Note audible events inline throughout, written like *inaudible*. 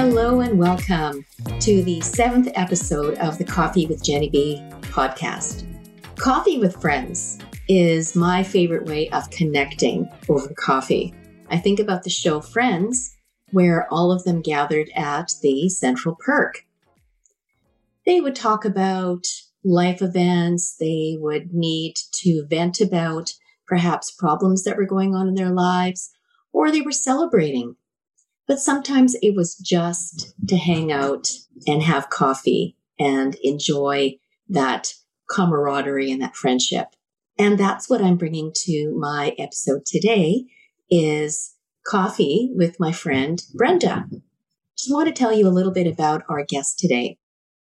Hello and welcome to the seventh episode of the Coffee with Jenny B podcast. Coffee with friends is my favorite way of connecting over coffee. I think about the show Friends, where all of them gathered at the Central Perk. They would talk about life events, they would need to vent about perhaps problems that were going on in their lives, or they were celebrating but sometimes it was just to hang out and have coffee and enjoy that camaraderie and that friendship. And that's what I'm bringing to my episode today is coffee with my friend Brenda. Just want to tell you a little bit about our guest today.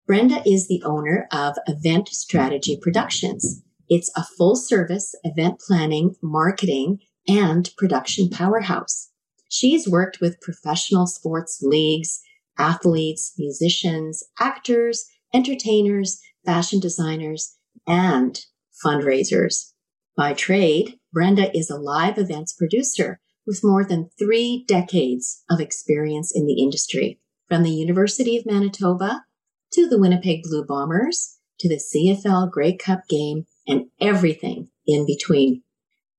Brenda is the owner of Event Strategy Productions. It's a full service event planning, marketing, and production powerhouse. She's worked with professional sports leagues, athletes, musicians, actors, entertainers, fashion designers, and fundraisers. By trade, Brenda is a live events producer with more than three decades of experience in the industry, from the University of Manitoba to the Winnipeg Blue Bombers to the CFL Grey Cup game and everything in between.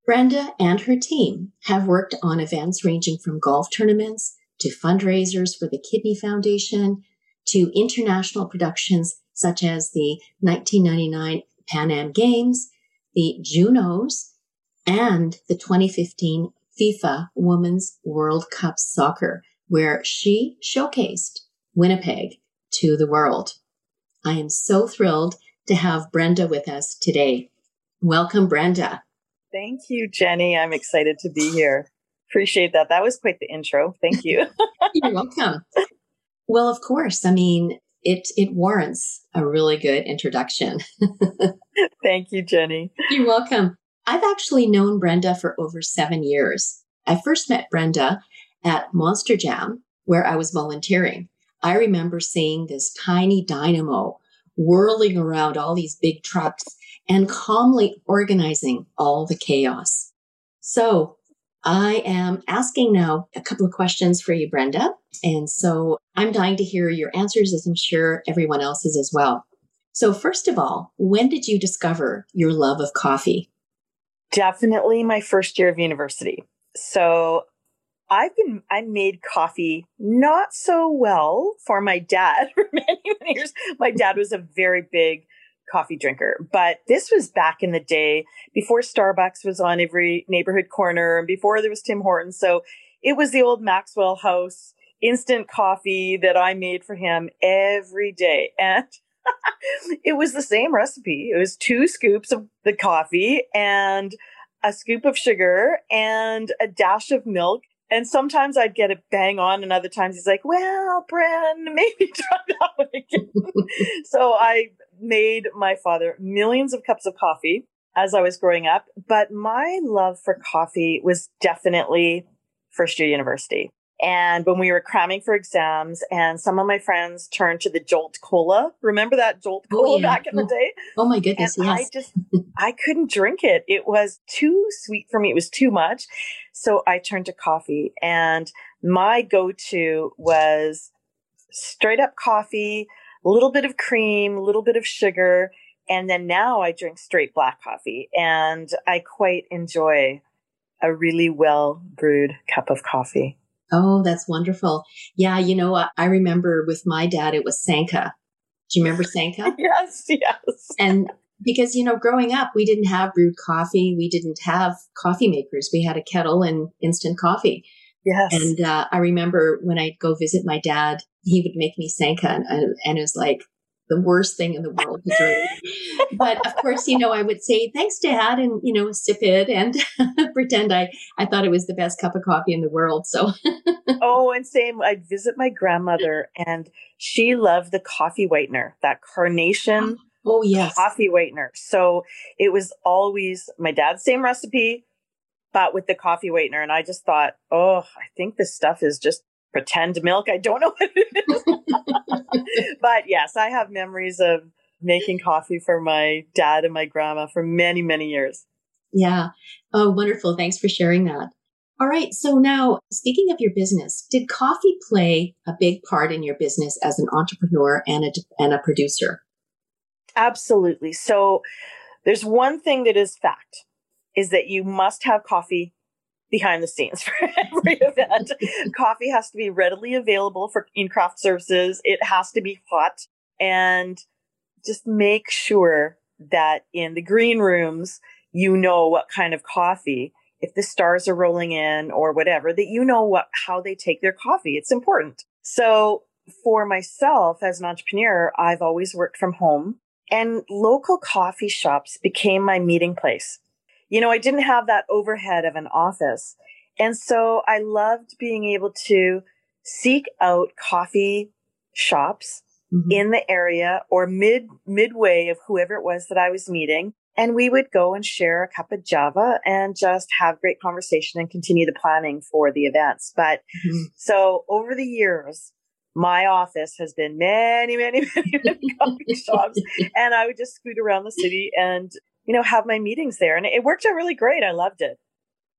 Brenda and her team have worked on events ranging from golf tournaments to fundraisers for the Kidney Foundation to international productions such as the 1999 Pan Am Games, the Junos, and the 2015 FIFA Women's World Cup Soccer, where she showcased Winnipeg to the world. I am so thrilled to have Brenda with us today. Welcome, Brenda. Thank you, Jenny. I'm excited to be here. Appreciate that. That was quite the intro. Thank you. *laughs* You're welcome. Well, of course. I mean, it it warrants a really good introduction. *laughs* Thank you, Jenny. You're welcome. I've actually known Brenda for over 7 years. I first met Brenda at Monster Jam where I was volunteering. I remember seeing this tiny dynamo whirling around all these big trucks and calmly organizing all the chaos. So I am asking now a couple of questions for you, Brenda. And so I'm dying to hear your answers, as I'm sure everyone else is as well. So, first of all, when did you discover your love of coffee? Definitely my first year of university. So, I've been, I made coffee not so well for my dad *laughs* for many, many years. My dad was a very big coffee drinker. But this was back in the day before Starbucks was on every neighborhood corner and before there was Tim Hortons. So it was the old Maxwell House instant coffee that I made for him every day. *laughs* And it was the same recipe. It was two scoops of the coffee and a scoop of sugar and a dash of milk and sometimes I'd get it bang on, and other times he's like, "Well, Bren, *laughs* maybe try that one again." *laughs* so I made my father millions of cups of coffee as I was growing up, but my love for coffee was definitely first year university. And when we were cramming for exams, and some of my friends turned to the Jolt Cola. Remember that Jolt oh, Cola oh, yeah. back in the day? Oh my goodness! And yes. I just I couldn't drink it. It was too sweet for me. It was too much. So I turned to coffee, and my go-to was straight up coffee, a little bit of cream, a little bit of sugar, And then now I drink straight black coffee and I quite enjoy a really well brewed cup of coffee. Oh, that's wonderful. Yeah, you know, I remember with my dad, it was Sanka. Do you remember Sanka? *laughs* yes, yes. And because, you know, growing up, we didn't have brewed coffee. We didn't have coffee makers. We had a kettle and instant coffee. Yes. And uh, I remember when I'd go visit my dad, he would make me Sanka and, and it was like, the worst thing in the world to drink. but of course, you know, I would say, thanks, Dad, and, you know, sip it and *laughs* pretend I, I thought it was the best cup of coffee in the world. So, *laughs* oh, and same, I'd visit my grandmother and she loved the coffee whitener, that carnation. *gasps* Oh, yes. Coffee whitener. So it was always my dad's same recipe, but with the coffee whitener. And I just thought, oh, I think this stuff is just pretend milk. I don't know what it is. *laughs* but yes, I have memories of making coffee for my dad and my grandma for many, many years. Yeah. Oh, wonderful. Thanks for sharing that. All right. So now, speaking of your business, did coffee play a big part in your business as an entrepreneur and a, and a producer? Absolutely. So there's one thing that is fact is that you must have coffee behind the scenes *laughs* for every event. *laughs* Coffee has to be readily available for in craft services. It has to be hot and just make sure that in the green rooms, you know what kind of coffee, if the stars are rolling in or whatever, that you know what, how they take their coffee. It's important. So for myself as an entrepreneur, I've always worked from home and local coffee shops became my meeting place you know, I didn't have that overhead of an office. And so I loved being able to seek out coffee shops mm-hmm. in the area or mid midway of whoever it was that I was meeting. And we would go and share a cup of Java and just have great conversation and continue the planning for the events. But mm-hmm. so over the years, my office has been many, many, many, *laughs* many coffee shops. *laughs* And I would just scoot around the city and you know, have my meetings there. And it worked out really great. I loved it.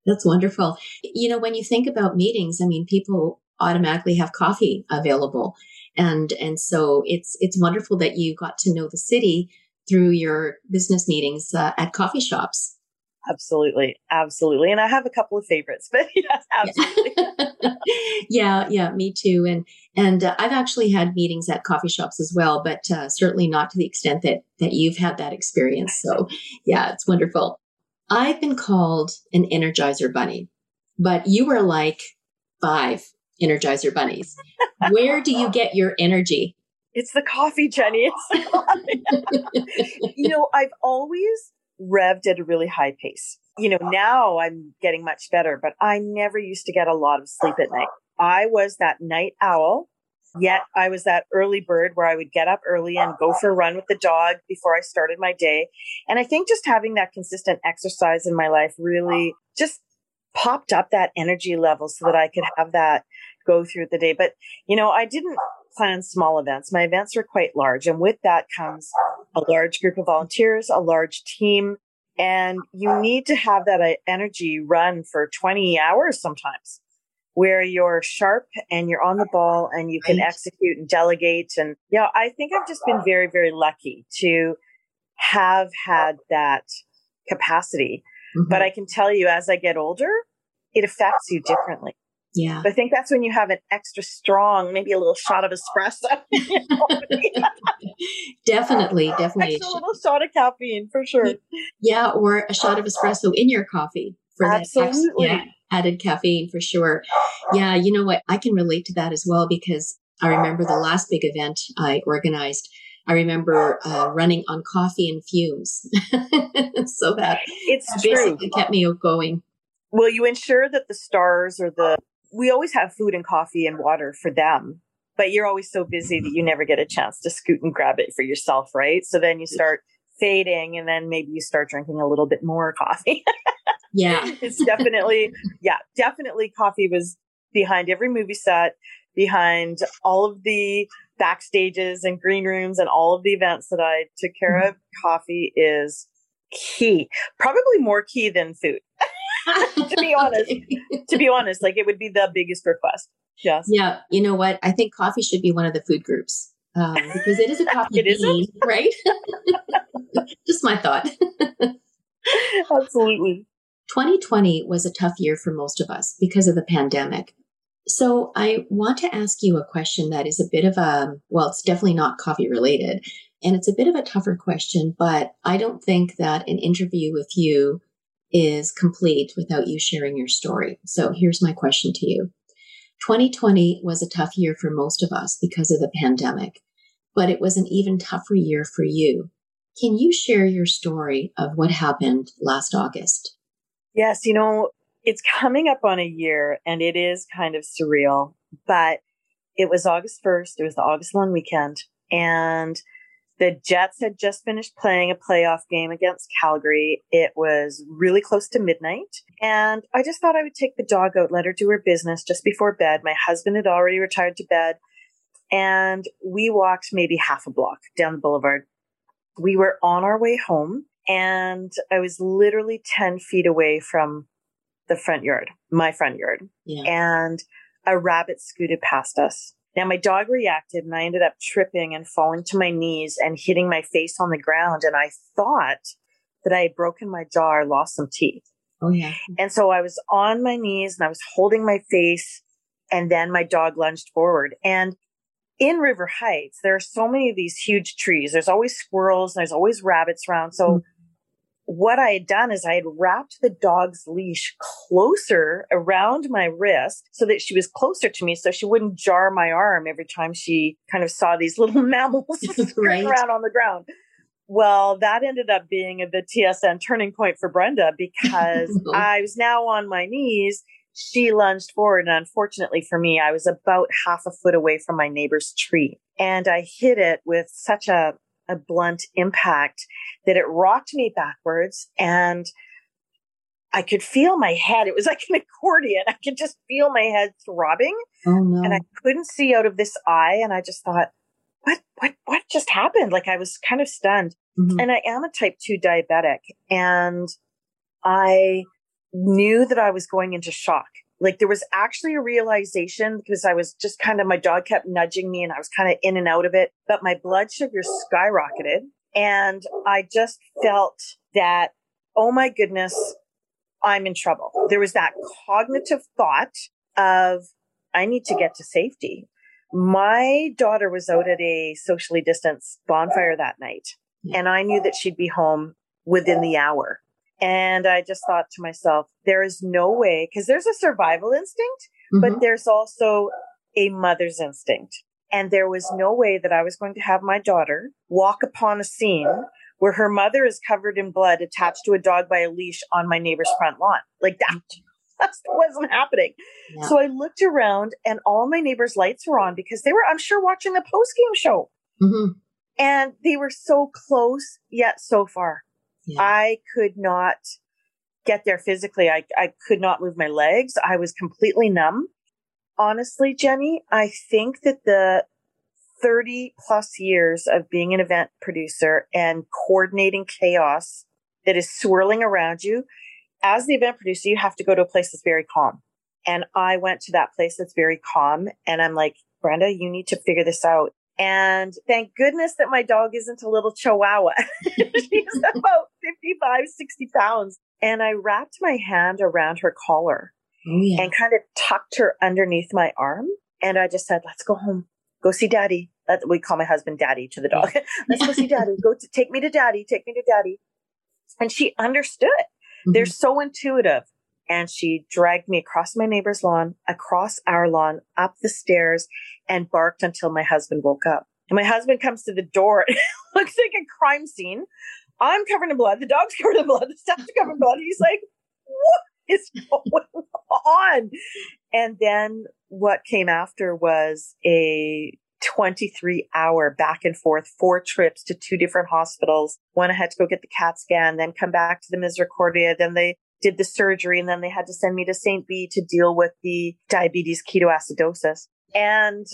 That's wonderful. You know, when you think about meetings, I mean, people automatically have coffee available. And, and so it's, it's wonderful that you got to know the city through your business meetings uh, at coffee shops. Absolutely. Absolutely. And I have a couple of favorites, *laughs* but yes, absolutely. *laughs* yeah. Yeah. Me too. And, and uh, I've actually had meetings at coffee shops as well, but uh, certainly not to the extent that, that you've had that experience. So yeah, it's wonderful. I've been called an energizer bunny, but you were like five energizer bunnies. Where do you get your energy? It's the coffee, Jenny. It's the coffee. *laughs* you know, I've always revved at a really high pace. You know, now I'm getting much better, but I never used to get a lot of sleep at night. I was that night owl, yet I was that early bird where I would get up early and go for a run with the dog before I started my day. And I think just having that consistent exercise in my life really just popped up that energy level so that I could have that go through the day. But, you know, I didn't plan small events. My events are quite large. And with that comes a large group of volunteers, a large team. And you need to have that uh, energy run for 20 hours sometimes where you're sharp and you're on the ball and you can execute and delegate. And, you know, I think I've just been very, very lucky to have had that capacity. Mm-hmm. But I can tell you as I get older, it affects you differently. Yeah. I think that's when you have an extra strong, maybe a little shot of espresso. *laughs* definitely, *laughs* definitely. a little shot of caffeine for sure. Yeah, or a shot of espresso in your coffee for Absolutely. that yeah, added caffeine for sure. Yeah, you know what? I can relate to that as well because I remember the last big event I organized. I remember uh, running on coffee and fumes, *laughs* so that it's basically true. kept me going. Will you ensure that the stars or the we always have food and coffee and water for them, but you're always so busy that you never get a chance to scoot and grab it for yourself, right? So then you start fading and then maybe you start drinking a little bit more coffee. *laughs* yeah. It's definitely, yeah, definitely coffee was behind every movie set, behind all of the backstages and green rooms and all of the events that I took care mm-hmm. of. Coffee is key, probably more key than food. *laughs* *laughs* to be honest, to be honest, like it would be the biggest request. Yes. Yeah. You know what? I think coffee should be one of the food groups um, because it is a *laughs* coffee it bean, right? *laughs* Just my thought. Absolutely. 2020 was a tough year for most of us because of the pandemic. So I want to ask you a question that is a bit of a, well, it's definitely not coffee related. And it's a bit of a tougher question, but I don't think that an interview with you is complete without you sharing your story. So here's my question to you. 2020 was a tough year for most of us because of the pandemic, but it was an even tougher year for you. Can you share your story of what happened last August? Yes, you know, it's coming up on a year and it is kind of surreal, but it was August 1st. It was the August long weekend and the Jets had just finished playing a playoff game against Calgary. It was really close to midnight. And I just thought I would take the dog out, let her do her business just before bed. My husband had already retired to bed. And we walked maybe half a block down the boulevard. We were on our way home, and I was literally 10 feet away from the front yard, my front yard. Yeah. And a rabbit scooted past us. Now my dog reacted and I ended up tripping and falling to my knees and hitting my face on the ground. And I thought that I had broken my jaw or lost some teeth. Oh yeah. And so I was on my knees and I was holding my face and then my dog lunged forward. And in River Heights, there are so many of these huge trees. There's always squirrels, there's always rabbits around. So mm-hmm what I had done is I had wrapped the dog's leash closer around my wrist so that she was closer to me so she wouldn't jar my arm every time she kind of saw these *laughs* little mammals *laughs* right. around on the ground. Well, that ended up being the TSN turning point for Brenda because *laughs* oh. I was now on my knees. She lunged forward, and unfortunately for me, I was about half a foot away from my neighbor's tree. And I hit it with such a a blunt impact that it rocked me backwards and I could feel my head. It was like an accordion. I could just feel my head throbbing. Oh, no. And I couldn't see out of this eye. And I just thought, what, what, what just happened? Like I was kind of stunned. Mm-hmm. And I am a type 2 diabetic. And I knew that I was going into shock. Like there was actually a realization because I was just kind of, my dog kept nudging me and I was kind of in and out of it, but my blood sugar skyrocketed. And I just felt that, oh my goodness, I'm in trouble. There was that cognitive thought of, I need to get to safety. My daughter was out at a socially distanced bonfire that night, and I knew that she'd be home within the hour. And I just thought to myself, there is no way, because there's a survival instinct, mm-hmm. but there's also a mother's instinct. And there was no way that I was going to have my daughter walk upon a scene where her mother is covered in blood attached to a dog by a leash on my neighbor's front lawn. Like that *laughs* that wasn't happening. Yeah. So I looked around and all my neighbors' lights were on because they were, I'm sure, watching the post game show. Mm-hmm. And they were so close, yet so far. Yeah. I could not get there physically. I, I could not move my legs. I was completely numb. Honestly, Jenny, I think that the 30 plus years of being an event producer and coordinating chaos that is swirling around you, as the event producer, you have to go to a place that's very calm. And I went to that place that's very calm. And I'm like, Brenda, you need to figure this out. And thank goodness that my dog isn't a little chihuahua. *laughs* She's *laughs* about 55, 60 pounds. And I wrapped my hand around her collar oh, yeah. and kind of tucked her underneath my arm. And I just said, let's go home. Go see daddy. That, we call my husband daddy to the dog. *laughs* let's go see daddy. Go to, take me to daddy. Take me to daddy. And she understood. Mm-hmm. They're so intuitive and she dragged me across my neighbor's lawn, across our lawn, up the stairs, and barked until my husband woke up. And my husband comes to the door. *laughs* It looks like a crime scene. I'm covered in blood. The dog's *laughs* covered in blood. The are covered in blood. He's like, what is going on? And then what came after was a 23 hour back and forth, four trips to two different hospitals. One I had to go get the CAT scan, then come back to the Misericordia. Then they did the surgery and then they had to send me to St. B to deal with the diabetes ketoacidosis. And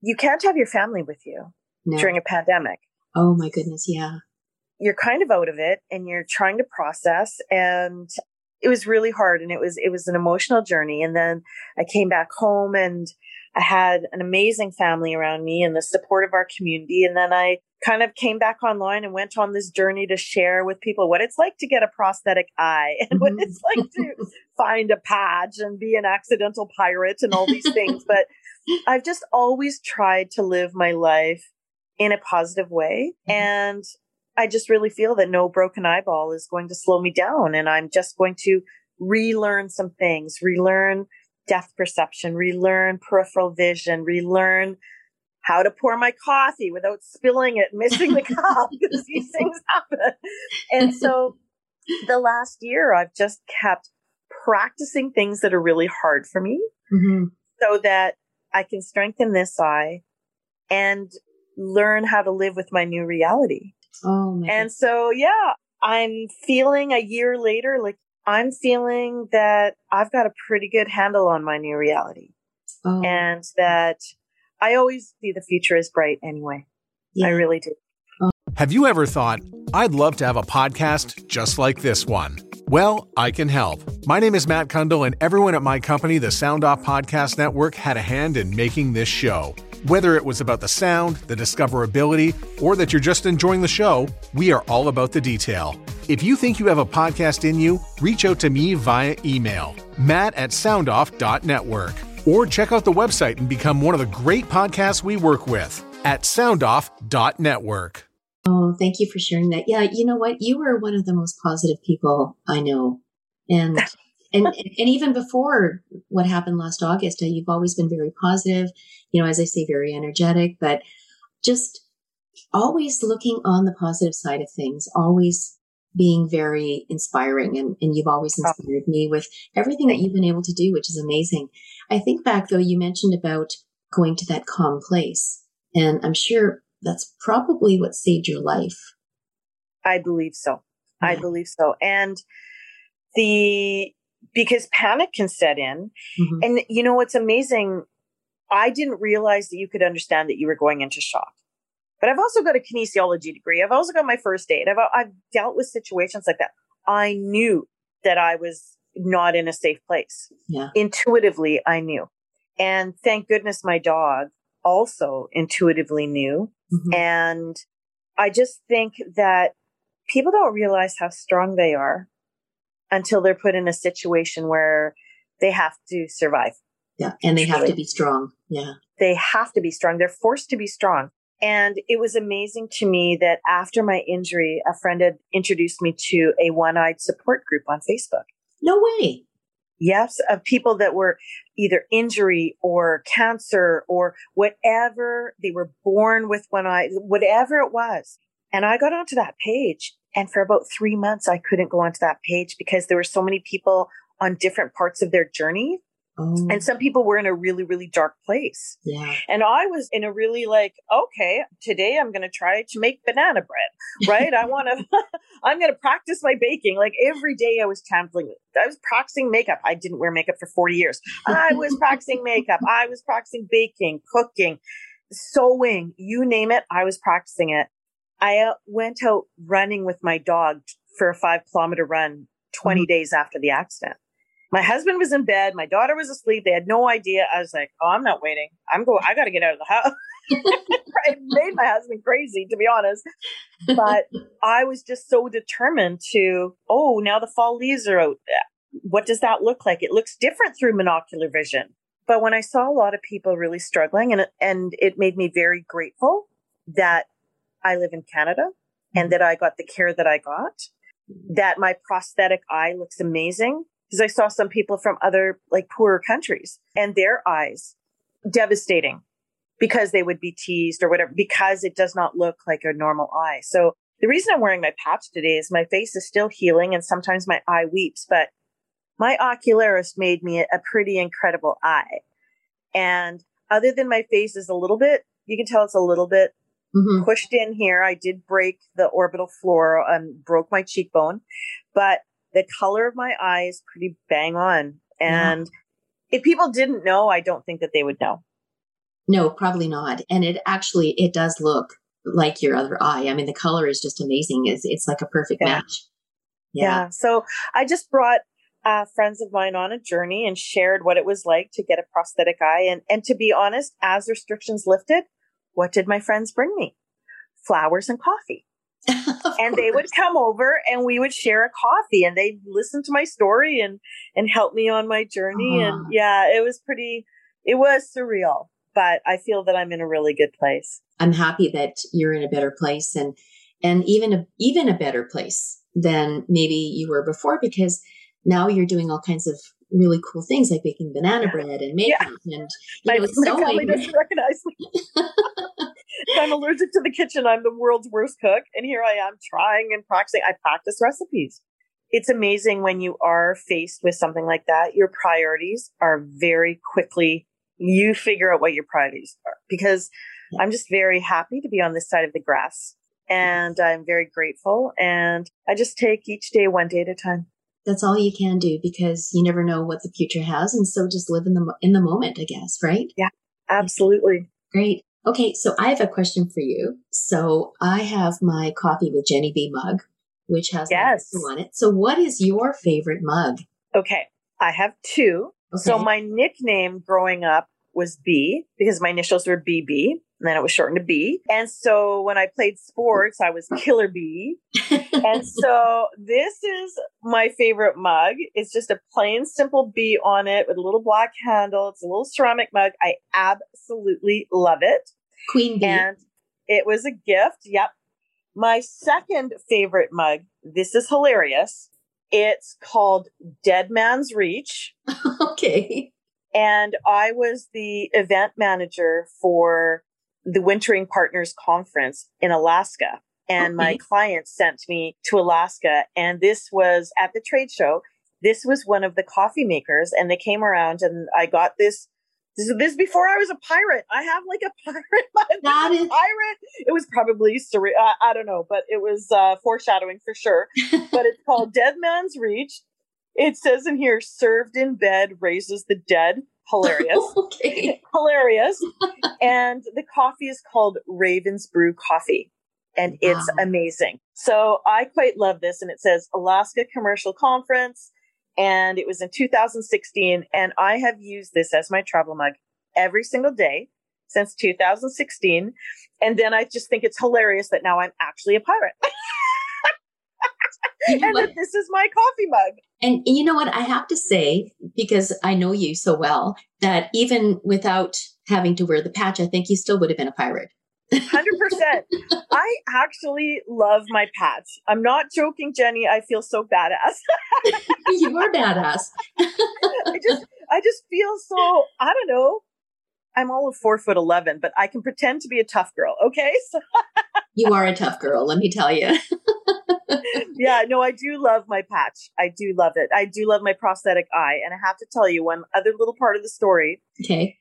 you can't have your family with you no. during a pandemic. Oh my goodness. Yeah. You're kind of out of it and you're trying to process and it was really hard and it was, it was an emotional journey. And then I came back home and I had an amazing family around me and the support of our community. And then I kind of came back online and went on this journey to share with people what it's like to get a prosthetic eye *laughs* and mm-hmm. what it's like to *laughs* find a patch and be an accidental pirate and all these things. But *laughs* I've just always tried to live my life in a positive way. Mm-hmm. And I just really feel that no broken eyeball is going to slow me down. And I'm just going to relearn some things, relearn depth perception, relearn peripheral vision, relearn how to pour my coffee without spilling it, missing the cup *laughs* because these things happen. And so *laughs* the last year I've just kept practicing things that are really hard for me mm-hmm. so that I can strengthen this eye and learn how to live with my new reality. Oh, and so, yeah, I'm feeling a year later, like I'm feeling that I've got a pretty good handle on my new reality oh. and that I always see the future as bright anyway. Yeah. I really do. Have you ever thought, I'd love to have a podcast just like this one? Well, I can help. My name is Matt Kundle, and everyone at my company, the Sound Off Podcast Network, had a hand in making this show. Whether it was about the sound, the discoverability, or that you're just enjoying the show, we are all about the detail. If you think you have a podcast in you, reach out to me via email, matt at soundoff.network or check out the website and become one of the great podcasts we work with at soundoff.network. Oh, thank you for sharing that. Yeah, you know what? You are one of the most positive people I know. And *laughs* and and even before what happened last August, uh, you've always been very positive, you know, as I say very energetic, but just always looking on the positive side of things, always being very inspiring and, and you've always inspired me with everything that you've been able to do, which is amazing. I think back though, you mentioned about going to that calm place. And I'm sure that's probably what saved your life. I believe so. Yeah. I believe so. And the, because panic can set in. Mm-hmm. And you know, what's amazing. I didn't realize that you could understand that you were going into shock. But I've also got a kinesiology degree. I've also got my first aid. I've, I've dealt with situations like that. I knew that I was not in a safe place. Yeah. Intuitively, I knew. And thank goodness my dog also intuitively knew. Mm-hmm. And I just think that people don't realize how strong they are until they're put in a situation where they have to survive. Yeah. And they have to be strong. Yeah. They have to be strong. They're forced to be strong. And it was amazing to me that after my injury, a friend had introduced me to a one eyed support group on Facebook. No way. Yes, of people that were either injury or cancer or whatever. They were born with one eye, whatever it was. And I got onto that page. And for about three months, I couldn't go onto that page because there were so many people on different parts of their journey Oh. And some people were in a really, really dark place. Yeah. And I was in a really like, okay, today I'm going to try to make banana bread, right? I want to, *laughs* I'm going to practice my baking. Like every day I was channeling, I was practicing makeup. I didn't wear makeup for 40 years. I was practicing makeup. I was practicing baking, cooking, sewing, you name it. I was practicing it. I uh, went out running with my dog for a five kilometer run 20 mm-hmm. days after the accident. My husband was in bed. My daughter was asleep. They had no idea. I was like, oh, I'm not waiting. I'm going, I got to get out of the house. *laughs* it made my husband crazy, to be honest. But *laughs* I was just so determined to, oh, now the fall leaves are out. What does that look like? It looks different through monocular vision. But when I saw a lot of people really struggling and, and it made me very grateful that I live in Canada and mm-hmm. that I got the care that I got, that my prosthetic eye looks amazing because I saw some people from other like poorer countries and their eyes devastating because they would be teased or whatever because it does not look like a normal eye. So the reason I'm wearing my patch today is my face is still healing and sometimes my eye weeps, but my ocularist made me a pretty incredible eye. And other than my face is a little bit, you can tell it's a little bit mm-hmm. pushed in here. I did break the orbital floor and broke my cheekbone, but the color of my eye is pretty bang on. And yeah. if people didn't know, I don't think that they would know. No, probably not. And it actually, it does look like your other eye. I mean, the color is just amazing. It's, it's like a perfect yeah. match. Yeah. yeah. So I just brought uh, friends of mine on a journey and shared what it was like to get a prosthetic eye. And, and to be honest, as restrictions lifted, what did my friends bring me? flowers and coffee. And they would come over and we would share a coffee and they'd listen to my story and and help me on my journey uh-huh. and yeah it was pretty it was surreal but i feel that i'm in a really good place i'm happy that you're in a better place and and even a even a better place than maybe you were before because now you're doing all kinds of really cool things like baking banana bread and making yeah. and you my, know, my family doesn't recognize me. *laughs* I'm allergic to the kitchen. I'm the world's worst cook, and here I am trying and practicing. I practice recipes. It's amazing when you are faced with something like that. Your priorities are very quickly. You figure out what your priorities are because. I'm just very happy to be on this side of the grass, and I'm very grateful. And I just take each day one day at a time that's all you can do because you never know what the future has and so just live in the in the moment i guess right yeah absolutely great okay so i have a question for you. So i have my coffee with jenny b. Mug which has yes. on it. So what is your favorite mug? Okay i have two. Okay. so my nickname growing up was b because my initials were bb and then it was shortened to B. And so when I played sports, I was Killer B. *laughs* and so this is my favorite mug. It's just a plain simple B on it with a little black handle. It's a little ceramic mug. I absolutely love it. Queen B. And it was a gift. Yep. My second favorite mug. This is hilarious. It's called Dead Man's Reach. *laughs* okay. And I was the event manager for the Wintering Partners Conference in Alaska. And okay. my client sent me to Alaska. And this was at the trade show. This was one of the coffee makers. And they came around and I got this. This, this before I was a pirate. I have like a *laughs* pirate. That is pirate. It was probably surreal. Uh, I don't know, but it was uh, foreshadowing for sure. *laughs* but it's called Dead Man's Reach. It says in here, served in bed raises the dead hilarious. *laughs* okay. Hilarious. *laughs* and the coffee is called Raven's Brew Coffee. And it's wow. amazing. So I quite love this. And it says Alaska Commercial Conference. And it was in 2016. And I have used this as my travel mug every single day since 2016. And then I just think it's hilarious that now I'm actually a pirate. *laughs* and that this is my coffee mug. And you know what? I have to say, because I know you so well, that even without having to wear the patch, I think you still would have been a pirate. 100%. I actually love my patch. I'm not joking, Jenny. I feel so badass. *laughs* you are badass. I just I just feel so I don't know. I'm all of four foot eleven, but I can pretend to be a tough girl. Okay, *laughs* so you are a tough girl. Let me tell you *laughs* yeah, no, I do love my patch. I do love it. I do love my prosthetic eye. And I have to tell you one other little part of the story. Okay.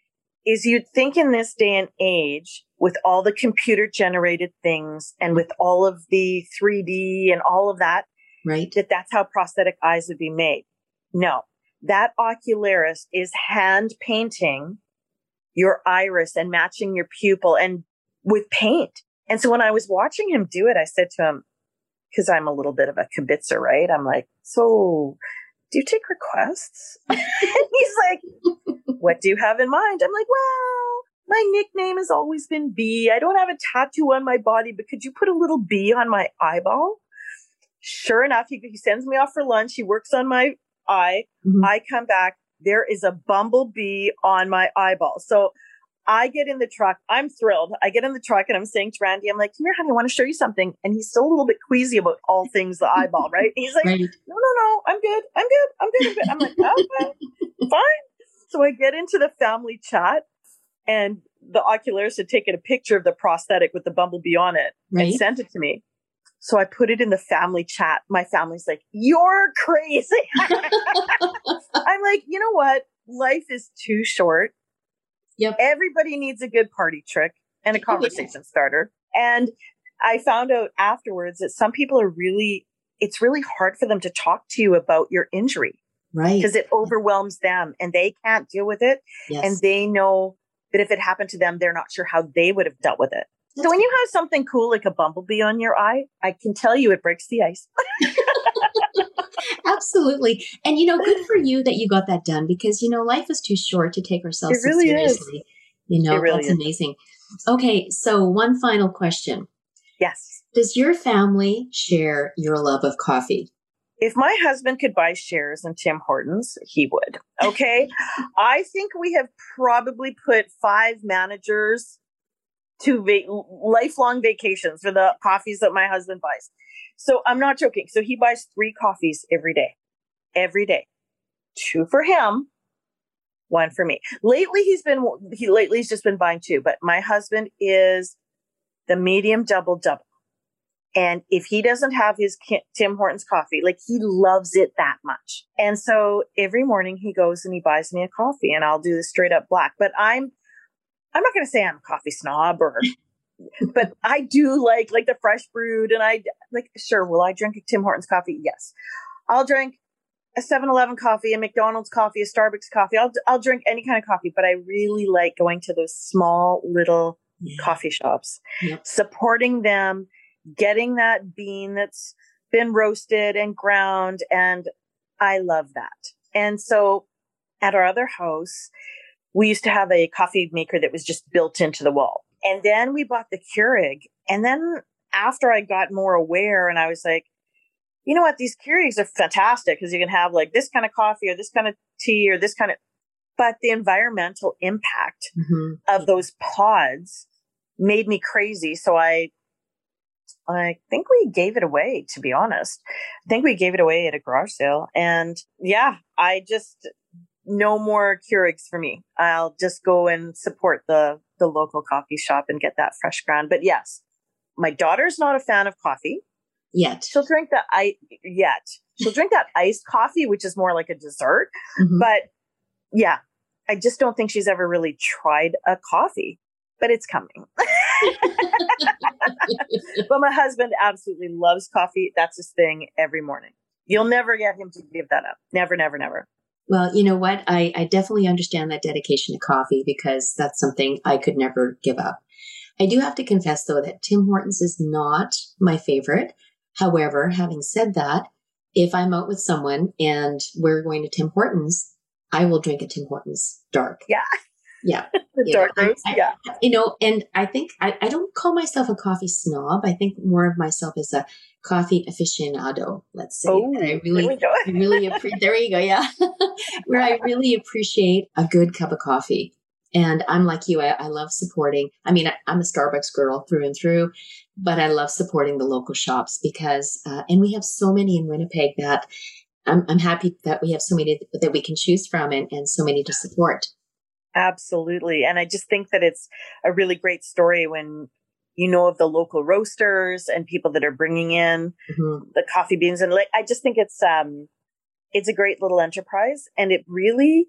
Is you'd think in this day and age, with all the computer generated things and with all of the 3D and all of that, right? That that's how prosthetic eyes would be made. No, that ocularist is hand painting your iris and matching your pupil and with paint. And so when I was watching him do it, I said to him, because I'm a little bit of a kibitzer, right? I'm like, so do you take requests? *laughs* and he's like, what do you have in mind? I'm like, well, my nickname has always been B. I don't have a tattoo on my body, but could you put a little B on my eyeball? Sure enough, he, he sends me off for lunch. He works on my eye. Mm-hmm. I come back. There is a bumblebee on my eyeball. So I get in the truck. I'm thrilled. I get in the truck and I'm saying to Randy, I'm like, come here, honey, I want to show you something. And he's still a little bit queasy about all things the eyeball, *laughs* right? And he's like, right. no, no, no, I'm good. I'm good. I'm good. I'm good. I'm like, okay, *laughs* fine. So I get into the family chat and the ocularist had taken a picture of the prosthetic with the bumblebee on it right. and sent it to me. So I put it in the family chat. My family's like, you're crazy. *laughs* I'm like, you know what? Life is too short Yep. Everybody needs a good party trick and a oh, conversation starter. And I found out afterwards that some people are really, it's really hard for them to talk to you about your injury. Right. Because it overwhelms them and they can't deal with it. Yes. And they know that if it happened to them, they're not sure how they would have dealt with it. So when you have something cool like a bumblebee on your eye, I can tell you it breaks the ice. *laughs* Absolutely. And you know, good for you that you got that done because you know, life is too short to take ourselves really seriously. Is. You know, really that's is. amazing. Okay, so one final question. Yes. Does your family share your love of coffee? If my husband could buy shares in Tim Hortons, he would. Okay. *laughs* I think we have probably put five managers to va- lifelong vacations for the coffees that my husband buys. So I'm not joking. So he buys three coffees every day, every day, two for him, one for me. Lately, he's been, he lately he's just been buying two, but my husband is the medium double double. And if he doesn't have his Tim Hortons coffee, like he loves it that much. And so every morning he goes and he buys me a coffee and I'll do the straight up black. But I'm, I'm not going to say I'm a coffee snob or, but I do like, like the fresh brewed and I like, sure, will I drink a Tim Hortons coffee? Yes. I'll drink a 7-Eleven coffee, a McDonald's coffee, a Starbucks coffee. I'll, I'll drink any kind of coffee, but I really like going to those small little yeah. coffee shops, supporting them, getting that bean that's been roasted and ground. And I love that. And so at our other house, we used to have a coffee maker that was just built into the wall. And then we bought the Keurig. And then after I got more aware and I was like, you know what? These Keurigs are fantastic because you can have like this kind of coffee or this kind of tea or this kind of, but the environmental impact mm-hmm. of those pods made me crazy. So I, I think we gave it away, to be honest. I think we gave it away at a garage sale. And yeah, I just, no more Keurigs for me. I'll just go and support the, the local coffee shop and get that fresh ground. But yes, my daughter's not a fan of coffee. Yet. She'll drink the I yet. She'll drink that iced coffee, which is more like a dessert. Mm-hmm. But yeah, I just don't think she's ever really tried a coffee but it's coming. *laughs* but my husband absolutely loves coffee. That's his thing every morning. You'll never get him to give that up. Never, never, never. Well, you know what? I, I definitely understand that dedication to coffee because that's something I could never give up. I do have to confess, though, that Tim Hortons is not my favorite. However, having said that, if I'm out with someone and we're going to Tim Hortons, I will drink a Tim Hortons dark. Yeah. Yeah. *laughs* the dark roast. Yeah. You know, and I think I, I don't call myself a coffee snob. I think more of myself as a coffee aficionado, let's say. Oh, I really, *laughs* I really appreciate, there you go. Yeah. *laughs* Where I really appreciate a good cup of coffee. And I'm like you, I, I love supporting. I mean, I, am a Starbucks girl through and through, but I love supporting the local shops because, uh, and we have so many in Winnipeg that I'm, I'm happy that we have so many that we can choose from and, and so many to support. Absolutely. And I just think that it's a really great story when you know of the local roasters and people that are bringing in mm-hmm. the coffee beans and like I just think it's um it's a great little enterprise and it really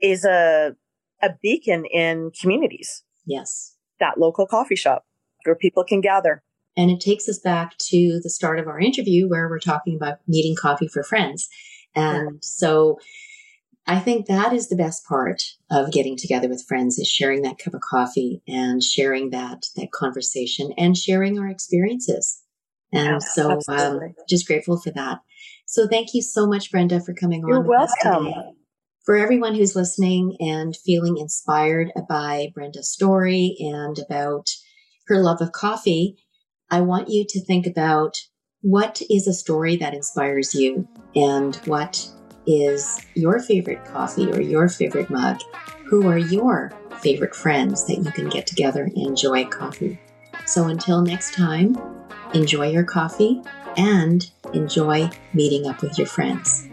is a a beacon in communities. Yes. That local coffee shop where people can gather. And it takes us back to the start of our interview where we're talking about meeting coffee for friends. And so I think that is the best part of getting together with friends is sharing that cup of coffee and sharing that that conversation and sharing our experiences. And yeah, so um, just grateful for that. So thank you so much, Brenda, for coming You're on. You're welcome. For everyone who's listening and feeling inspired by Brenda's story and about her love of coffee, I want you to think about what is a story that inspires you and what is your favorite coffee or your favorite mug? Who are your favorite friends that you can get together and enjoy coffee? So until next time, enjoy your coffee and enjoy meeting up with your friends.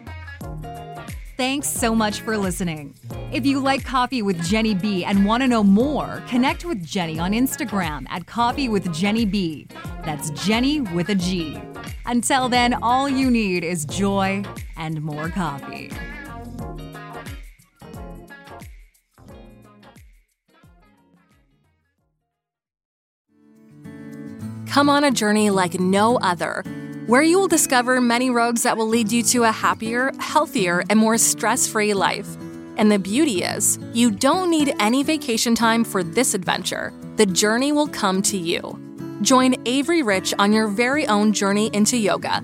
Thanks so much for listening. If you like Coffee with Jenny B and want to know more, connect with Jenny on Instagram at Coffee with Jenny B. That's Jenny with a G. Until then, all you need is joy and more coffee. Come on a journey like no other, where you will discover many roads that will lead you to a happier, healthier, and more stress free life. And the beauty is, you don't need any vacation time for this adventure. The journey will come to you. Join Avery Rich on your very own journey into yoga